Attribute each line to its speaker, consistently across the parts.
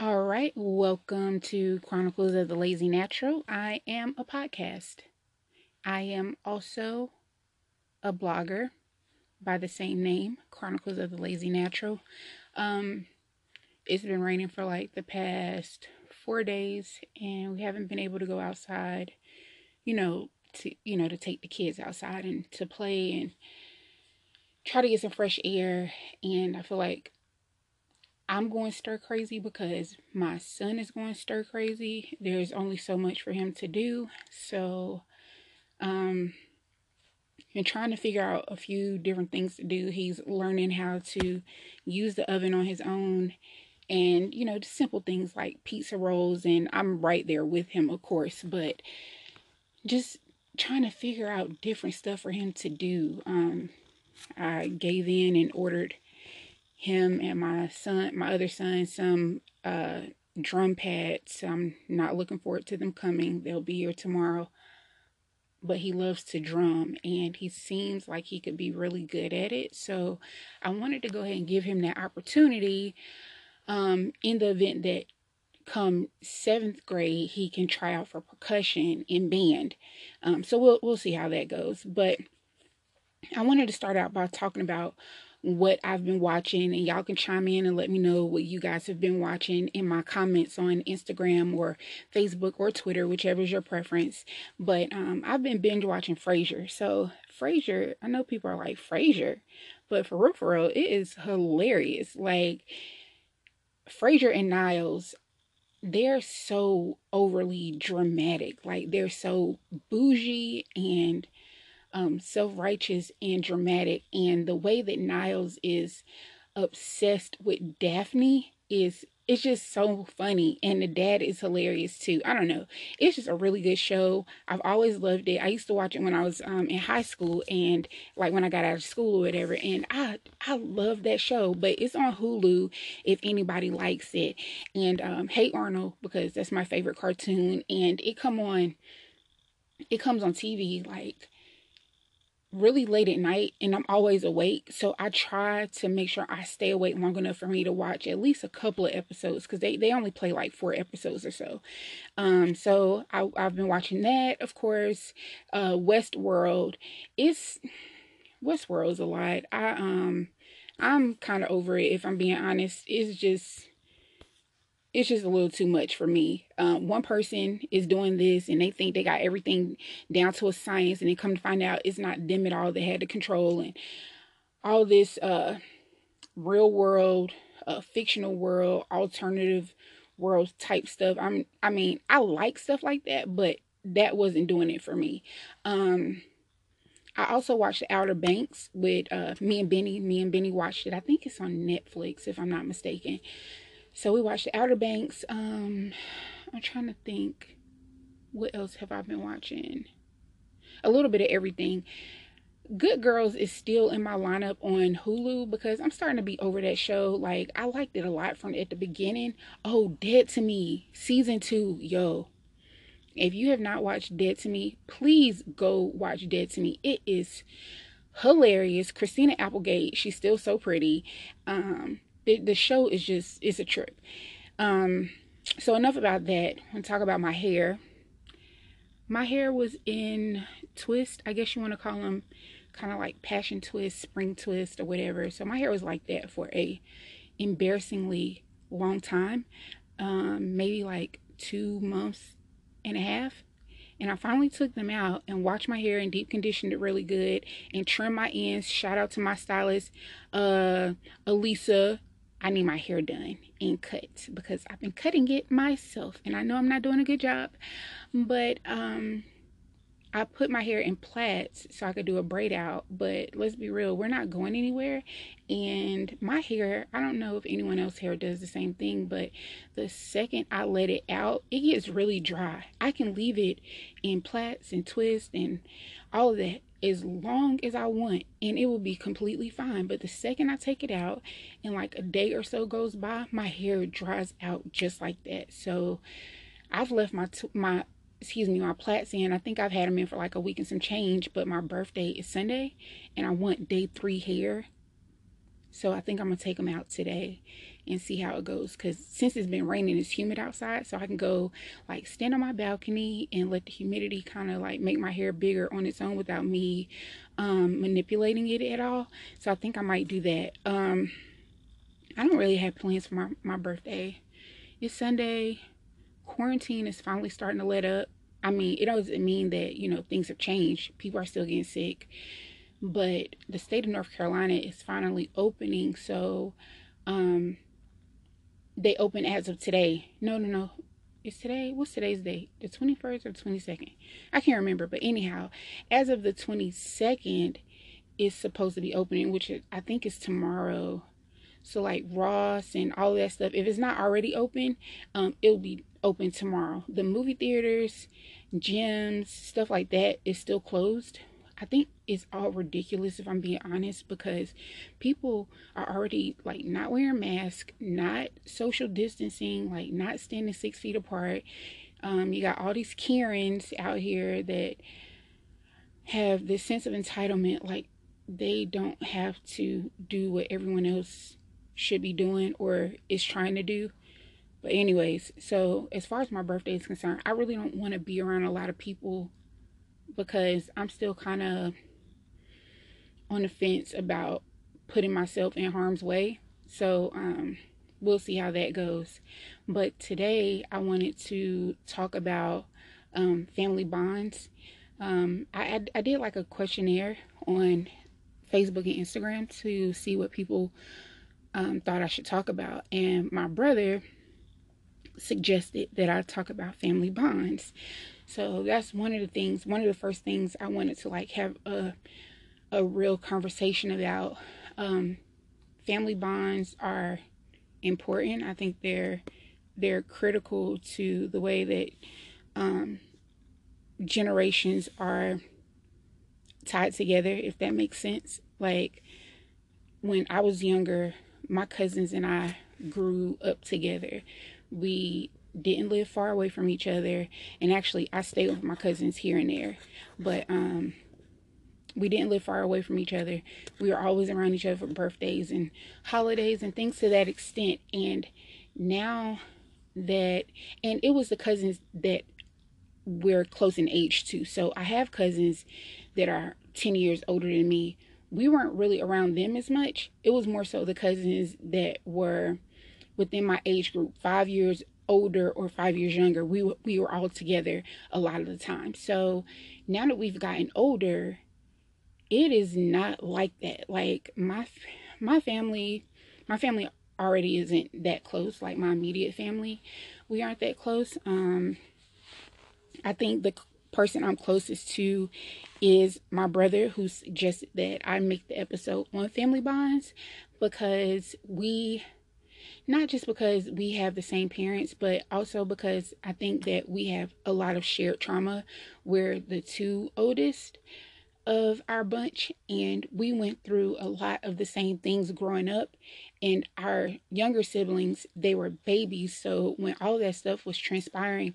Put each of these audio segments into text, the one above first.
Speaker 1: All right, welcome to Chronicles of the Lazy Natural. I am a podcast. I am also a blogger by the same name, Chronicles of the Lazy Natural. Um, it's been raining for like the past four days, and we haven't been able to go outside. You know, to you know to take the kids outside and to play and try to get some fresh air. And I feel like I'm going stir crazy because my son is going stir crazy. There's only so much for him to do. So, um, and trying to figure out a few different things to do. He's learning how to use the oven on his own and, you know, just simple things like pizza rolls. And I'm right there with him, of course, but just trying to figure out different stuff for him to do. Um, I gave in and ordered him and my son, my other son, some uh, drum pads. I'm not looking forward to them coming. They'll be here tomorrow. But he loves to drum and he seems like he could be really good at it. So I wanted to go ahead and give him that opportunity um, in the event that come seventh grade he can try out for percussion in band. Um, so we'll we'll see how that goes. But I wanted to start out by talking about what I've been watching, and y'all can chime in and let me know what you guys have been watching in my comments on Instagram or Facebook or Twitter, whichever is your preference. But um, I've been binge watching Frasier. So Frasier, I know people are like Frasier, but for real, for real, it is hilarious. Like Frasier and Niles, they're so overly dramatic. Like they're so bougie and um, self righteous and dramatic. And the way that Niles is obsessed with Daphne is it's just so funny and the dad is hilarious too. I don't know. It's just a really good show. I've always loved it. I used to watch it when i was um, in high school and like when i got out of school or whatever and i i love that show but it's on hulu if anybody likes it. And um, hey arnold because that's my favorite cartoon and it come on it comes on tv like really late at night and I'm always awake. So I try to make sure I stay awake long enough for me to watch at least a couple of episodes because they, they only play like four episodes or so. Um, so I, I've been watching that, of course. Uh, Westworld. It's Westworld's a lot. I um I'm kind of over it if I'm being honest. It's just it's just a little too much for me. Um, one person is doing this and they think they got everything down to a science, and they come to find out it's not them at all. They had to control and all this uh, real world, uh, fictional world, alternative world type stuff. I'm, I mean, I like stuff like that, but that wasn't doing it for me. Um, I also watched Outer Banks with uh, me and Benny. Me and Benny watched it. I think it's on Netflix, if I'm not mistaken. So we watched the Outer Banks. Um, I'm trying to think. What else have I been watching? A little bit of everything. Good Girls is still in my lineup on Hulu because I'm starting to be over that show. Like I liked it a lot from at the beginning. Oh, Dead to Me season two, yo. If you have not watched Dead to Me, please go watch Dead to Me. It is hilarious. Christina Applegate, she's still so pretty. Um, the, the show is just it's a trip. Um so enough about that. I'm talk about my hair. My hair was in twist i guess you want to call them kind of like passion twist spring twist or whatever. So my hair was like that for a embarrassingly long time um maybe like two months and a half. And I finally took them out and washed my hair and deep conditioned it really good and trimmed my ends. Shout out to my stylist, uh, Elisa I need my hair done and cut because I've been cutting it myself and I know I'm not doing a good job. But um I put my hair in plaits so I could do a braid out, but let's be real, we're not going anywhere. And my hair, I don't know if anyone else hair does the same thing, but the second I let it out, it gets really dry. I can leave it in plaits and twists and all of that as long as I want and it will be completely fine. But the second I take it out and like a day or so goes by, my hair dries out just like that. So I've left my my excuse me my plaits in. I think I've had them in for like a week and some change, but my birthday is Sunday and I want day 3 hair. So I think I'm to take them out today and see how it goes. Because since it's been raining, it's humid outside, so I can go like stand on my balcony and let the humidity kind of like make my hair bigger on its own without me um, manipulating it at all. So I think I might do that. Um, I don't really have plans for my, my birthday. It's Sunday. Quarantine is finally starting to let up. I mean, it doesn't mean that, you know, things have changed. People are still getting sick. But the state of North Carolina is finally opening. So, um, they open as of today. No, no, no. It's today. What's today's date? The 21st or 22nd? I can't remember. But anyhow, as of the 22nd, is supposed to be opening, which I think is tomorrow. So like Ross and all that stuff, if it's not already open, um, it'll be open tomorrow. The movie theaters, gyms, stuff like that is still closed. I think it's all ridiculous if I'm being honest because people are already like not wearing masks, not social distancing, like not standing six feet apart. Um, you got all these Karens out here that have this sense of entitlement, like they don't have to do what everyone else should be doing or is trying to do. But anyways, so as far as my birthday is concerned, I really don't want to be around a lot of people because I'm still kind of on the fence about putting myself in harm's way. So um, we'll see how that goes. But today I wanted to talk about um, family bonds. Um, I, I, did like a questionnaire on Facebook and Instagram to see what people um, thought I should talk about. And my brother suggested that I talk about family bonds. So that's one of the things, one of the first things I wanted to like have a a real conversation about. Um, family bonds are important. I think they're they're critical to the way that um, generations are tied together, if that makes sense. Like when I was younger, my cousins and I grew up together. We didn't live far away from each other, and actually, I stayed with my cousins here and there, but um, we didn't live far away from each other. We were always around each other for birthdays and holidays and things to that extent. And now that, and it was the cousins that we're close in age to. So I have cousins that are 10 years older than me we weren't really around them as much. It was more so the cousins that were within my age group, five years older or five years younger. We we were all together a lot of the time. So now that we've gotten older, it is not like that. Like my my family, my family already isn't that close. Like my immediate family, we aren't that close. Um, I think the person I'm closest to is my brother who suggested that I make the episode on family bonds because we not just because we have the same parents, but also because I think that we have a lot of shared trauma. We're the two oldest of our bunch, and we went through a lot of the same things growing up. And our younger siblings, they were babies. So when all that stuff was transpiring,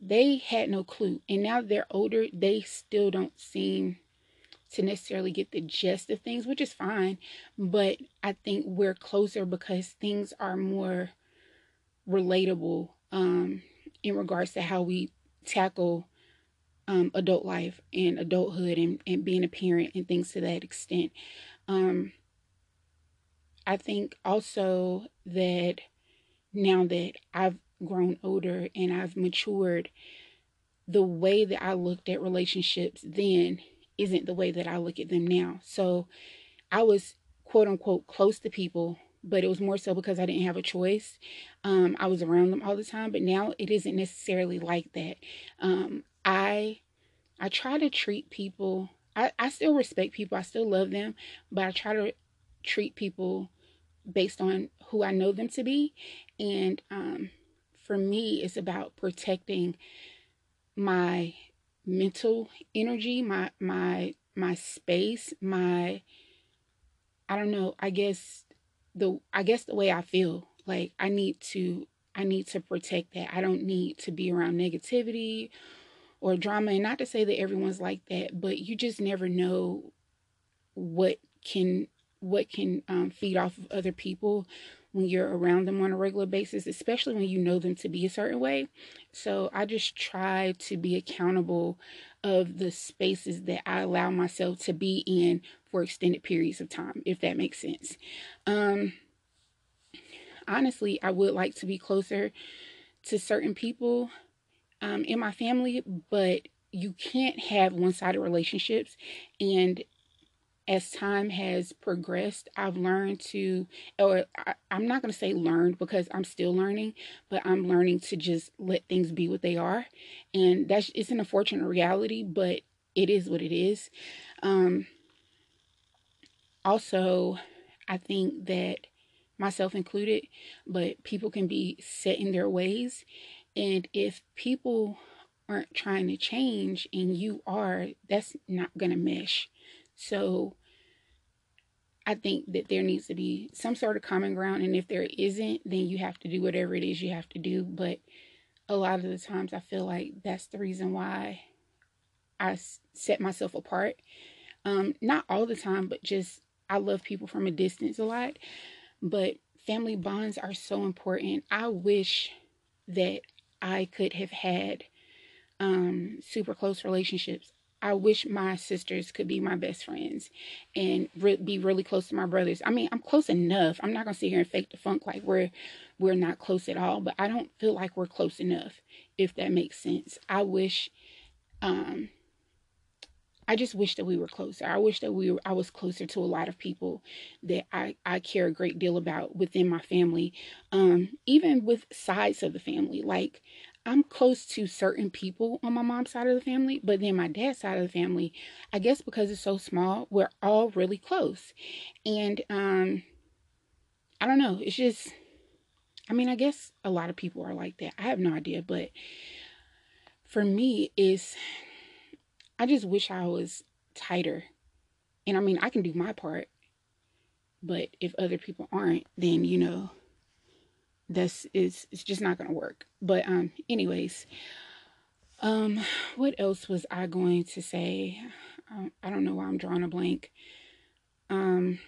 Speaker 1: they had no clue. And now they're older, they still don't seem to necessarily get the gist of things, which is fine. But I think we're closer because things are more relatable um, in regards to how we tackle um, adult life and adulthood and, and being a parent and things to that extent. Um, I think also that now that I've grown older and I've matured, the way that I looked at relationships then isn't the way that I look at them now. So I was quote unquote close to people, but it was more so because I didn't have a choice. Um, I was around them all the time, but now it isn't necessarily like that. Um, I I try to treat people. I, I still respect people. I still love them, but I try to treat people based on who I know them to be. And um, for me, it's about protecting my mental energy, my my my space, my I don't know, I guess the I guess the way I feel. Like I need to I need to protect that. I don't need to be around negativity or drama and not to say that everyone's like that, but you just never know what can what can um, feed off of other people when you're around them on a regular basis, especially when you know them to be a certain way. So I just try to be accountable of the spaces that I allow myself to be in for extended periods of time, if that makes sense. Um, honestly, I would like to be closer to certain people um, in my family, but you can't have one sided relationships. And as time has progressed, I've learned to, or I, am not going to say learned because I'm still learning, but I'm learning to just let things be what they are. And that's, it's an unfortunate reality, but it is what it is. Um, also, I think that myself included, but people can be set in their ways. And if people aren't trying to change and you are, that's not going to mesh. So I think that there needs to be some sort of common ground. And if there isn't, then you have to do whatever it is you have to do. But a lot of the times, I feel like that's the reason why I set myself apart. Um, not all the time, but just I love people from a distance a lot. But family bonds are so important. I wish that I could have had um, super close relationships. I wish my sisters could be my best friends and re- be really close to my brothers. I mean, I'm close enough. I'm not gonna sit here and fake the funk like we're we're not close at all, but I don't feel like we're close enough. If that makes sense, I wish. Um, I just wish that we were closer. I wish that we were, I was closer to a lot of people that I, I care a great deal about within my family, um, even with sides of the family. Like I'm close to certain people on my mom's side of the family, but then my dad's side of the family, I guess because it's so small, we're all really close. And um I don't know, it's just I mean, I guess a lot of people are like that. I have no idea, but for me is I just wish I was tighter. And I mean, I can do my part, but if other people aren't, then you know, that's is it's just not gonna work. But um anyways um what else was i going to say? Um, i don't know why i'm drawing a blank. Um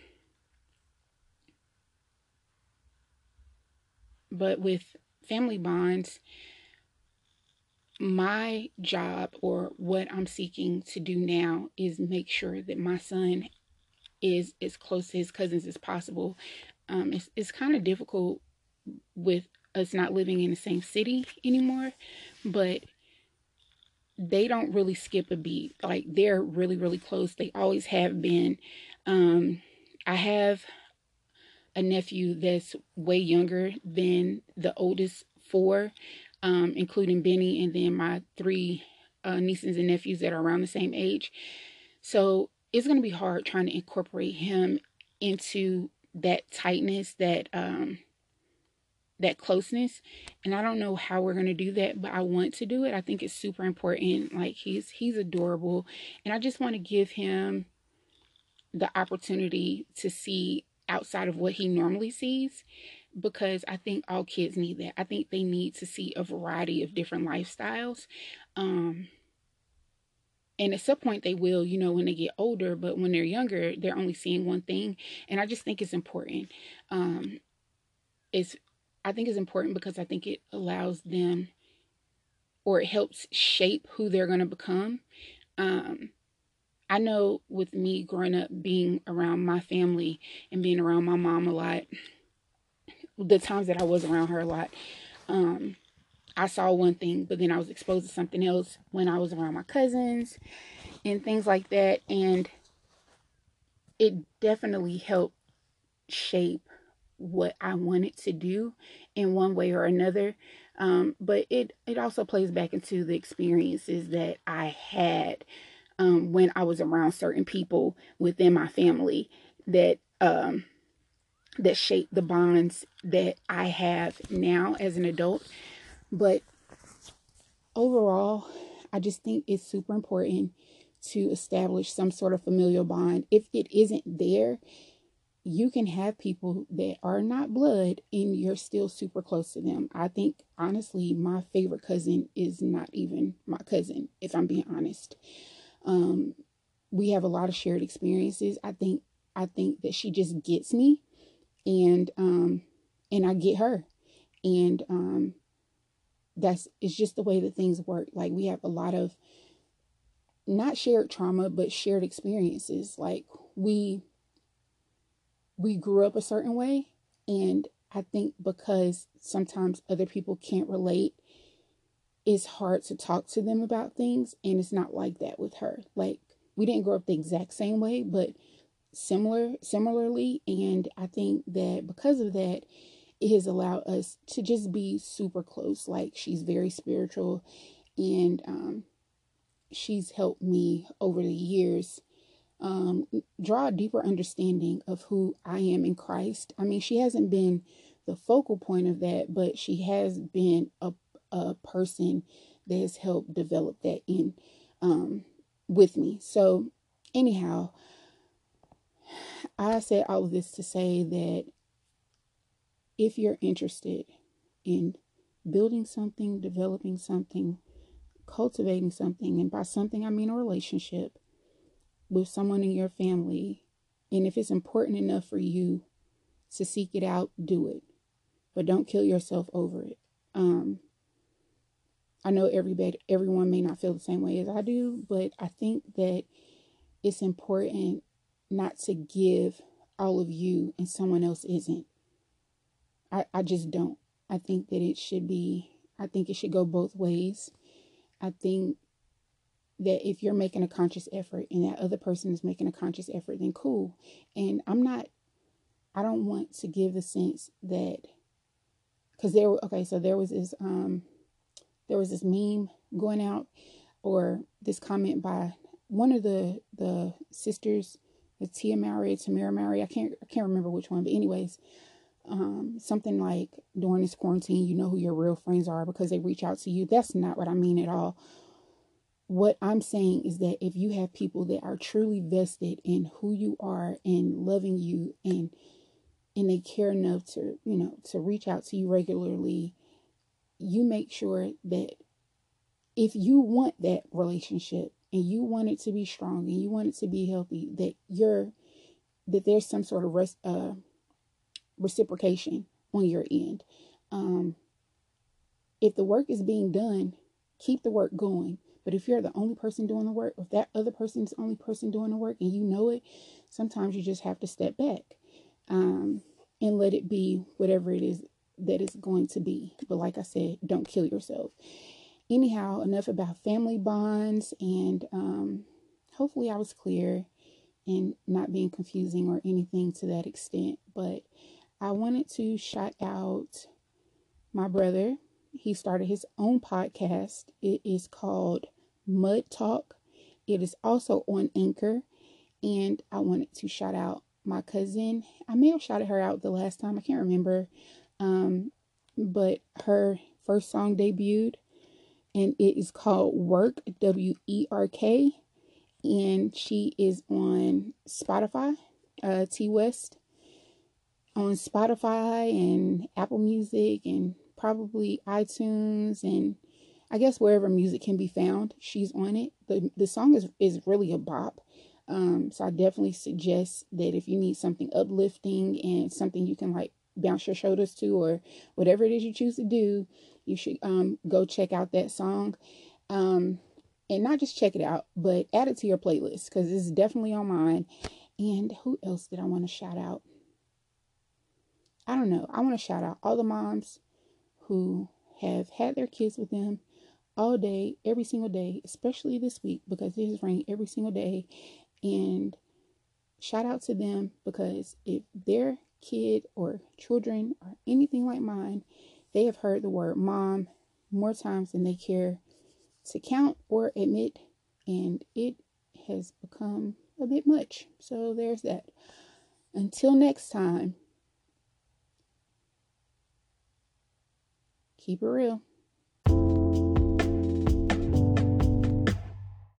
Speaker 1: but with family bonds my job or what i'm seeking to do now is make sure that my son is as close to his cousins as possible. Um it's, it's kind of difficult with us not living in the same city anymore, but they don't really skip a beat. Like they're really, really close. They always have been. Um, I have a nephew that's way younger than the oldest four, um, including Benny, and then my three uh, nieces and nephews that are around the same age. So it's going to be hard trying to incorporate him into that tightness that um, that closeness and i don't know how we're going to do that but i want to do it. I think it's super important like he's he's adorable and i just want to give him the opportunity to see outside of what he normally sees because i think all kids need that. I think they need to see a variety of different lifestyles um and at some point they will you know when they get older but when they're younger they're only seeing one thing and i just think it's important. Um it's I think is important because I think it allows them or it helps shape who they're going to become. Um, I know with me growing up being around my family and being around my mom a lot, the times that I was around her a lot, um, I saw one thing, but then I was exposed to something else when I was around my cousins and things like that. And it definitely helped shape what I wanted to do in one way or another. Um, but it it also plays back into the experiences that I had um, when I was around certain people within my family that um, that shaped the bonds that I have now as an adult. But overall, I just think it's super important to establish some sort of familial bond. If it isn't there, you can have people that are not blood and you're still super close to them. I think honestly, my favorite cousin is not even my cousin, if I'm being honest. Um, we have a lot of shared experiences. I think I think that she just gets me and um, and I get her. And um that's it's just the way that things work. Like we have a lot of not shared trauma, but shared experiences. Like we we grew up a certain way and I think because sometimes other people can't relate, it's hard to talk to them about things. And it's not like that with her. Like we didn't grow up the exact same way, but similar similarly. And I think that because of that, it has allowed us to just be super close. Like she's very spiritual and um she's helped me over the years um, draw a deeper understanding of who I am in Christ. I mean, she hasn't been the focal point of that, but she has been a, a person that has helped develop that in um, with me. So, anyhow, I said all of this to say that if you're interested in building something, developing something, cultivating something, and by something I mean a relationship with someone in your family, and if it's important enough for you to seek it out, do it. But don't kill yourself over it. Um, I know everybody, everyone may not feel the same way as I do, but I think that it's important not to give all of you and someone else isn't. I, I just don't. I think that it should be, I think it should go both ways. I think that if you're making a conscious effort and that other person is making a conscious effort, then cool. And I'm not, I don't want to give the sense that, because there, okay, so there was this, um, there was this meme going out or this comment by one of the the sisters, the Tia Mowry, Tamera Mowry. I can't I can't remember which one, but anyways, um, something like during this quarantine, you know who your real friends are because they reach out to you. That's not what I mean at all what I'm saying is that if you have people that are truly vested in who you are and loving you and and they care enough to, you know, to reach out to you regularly, you make sure that if you want that relationship and you want it to be strong and you want it to be healthy, that you're that there's some sort of res, uh, reciprocation on your end. Um, if the work is being done, keep the work going but if you're the only person doing the work, if that other person's the only person doing the work and you know it, sometimes you just have to step back um, and let it be whatever it is that it's going to be. But like I said, don't kill yourself. Anyhow, enough about family bonds, and um, hopefully I was clear and not being confusing or anything to that extent. But I wanted to shout out my brother. He started his own podcast. It is called Mud Talk. It is also on Anchor. And I wanted to shout out my cousin. I may have shouted her out the last time. I can't remember. Um, but her first song debuted and it is called Work W E R K and she is on Spotify, uh, T West on Spotify and Apple Music and probably iTunes and I guess wherever music can be found, she's on it. The the song is is really a bop. Um, so I definitely suggest that if you need something uplifting and something you can like bounce your shoulders to or whatever it is you choose to do, you should um go check out that song. Um and not just check it out, but add it to your playlist because it's definitely on mine. And who else did I want to shout out? I don't know. I want to shout out all the moms who have had their kids with them all day, every single day, especially this week because it has rained every single day. And shout out to them because if their kid or children or anything like mine, they have heard the word mom more times than they care to count or admit, and it has become a bit much. So there's that. Until next time, keep it real.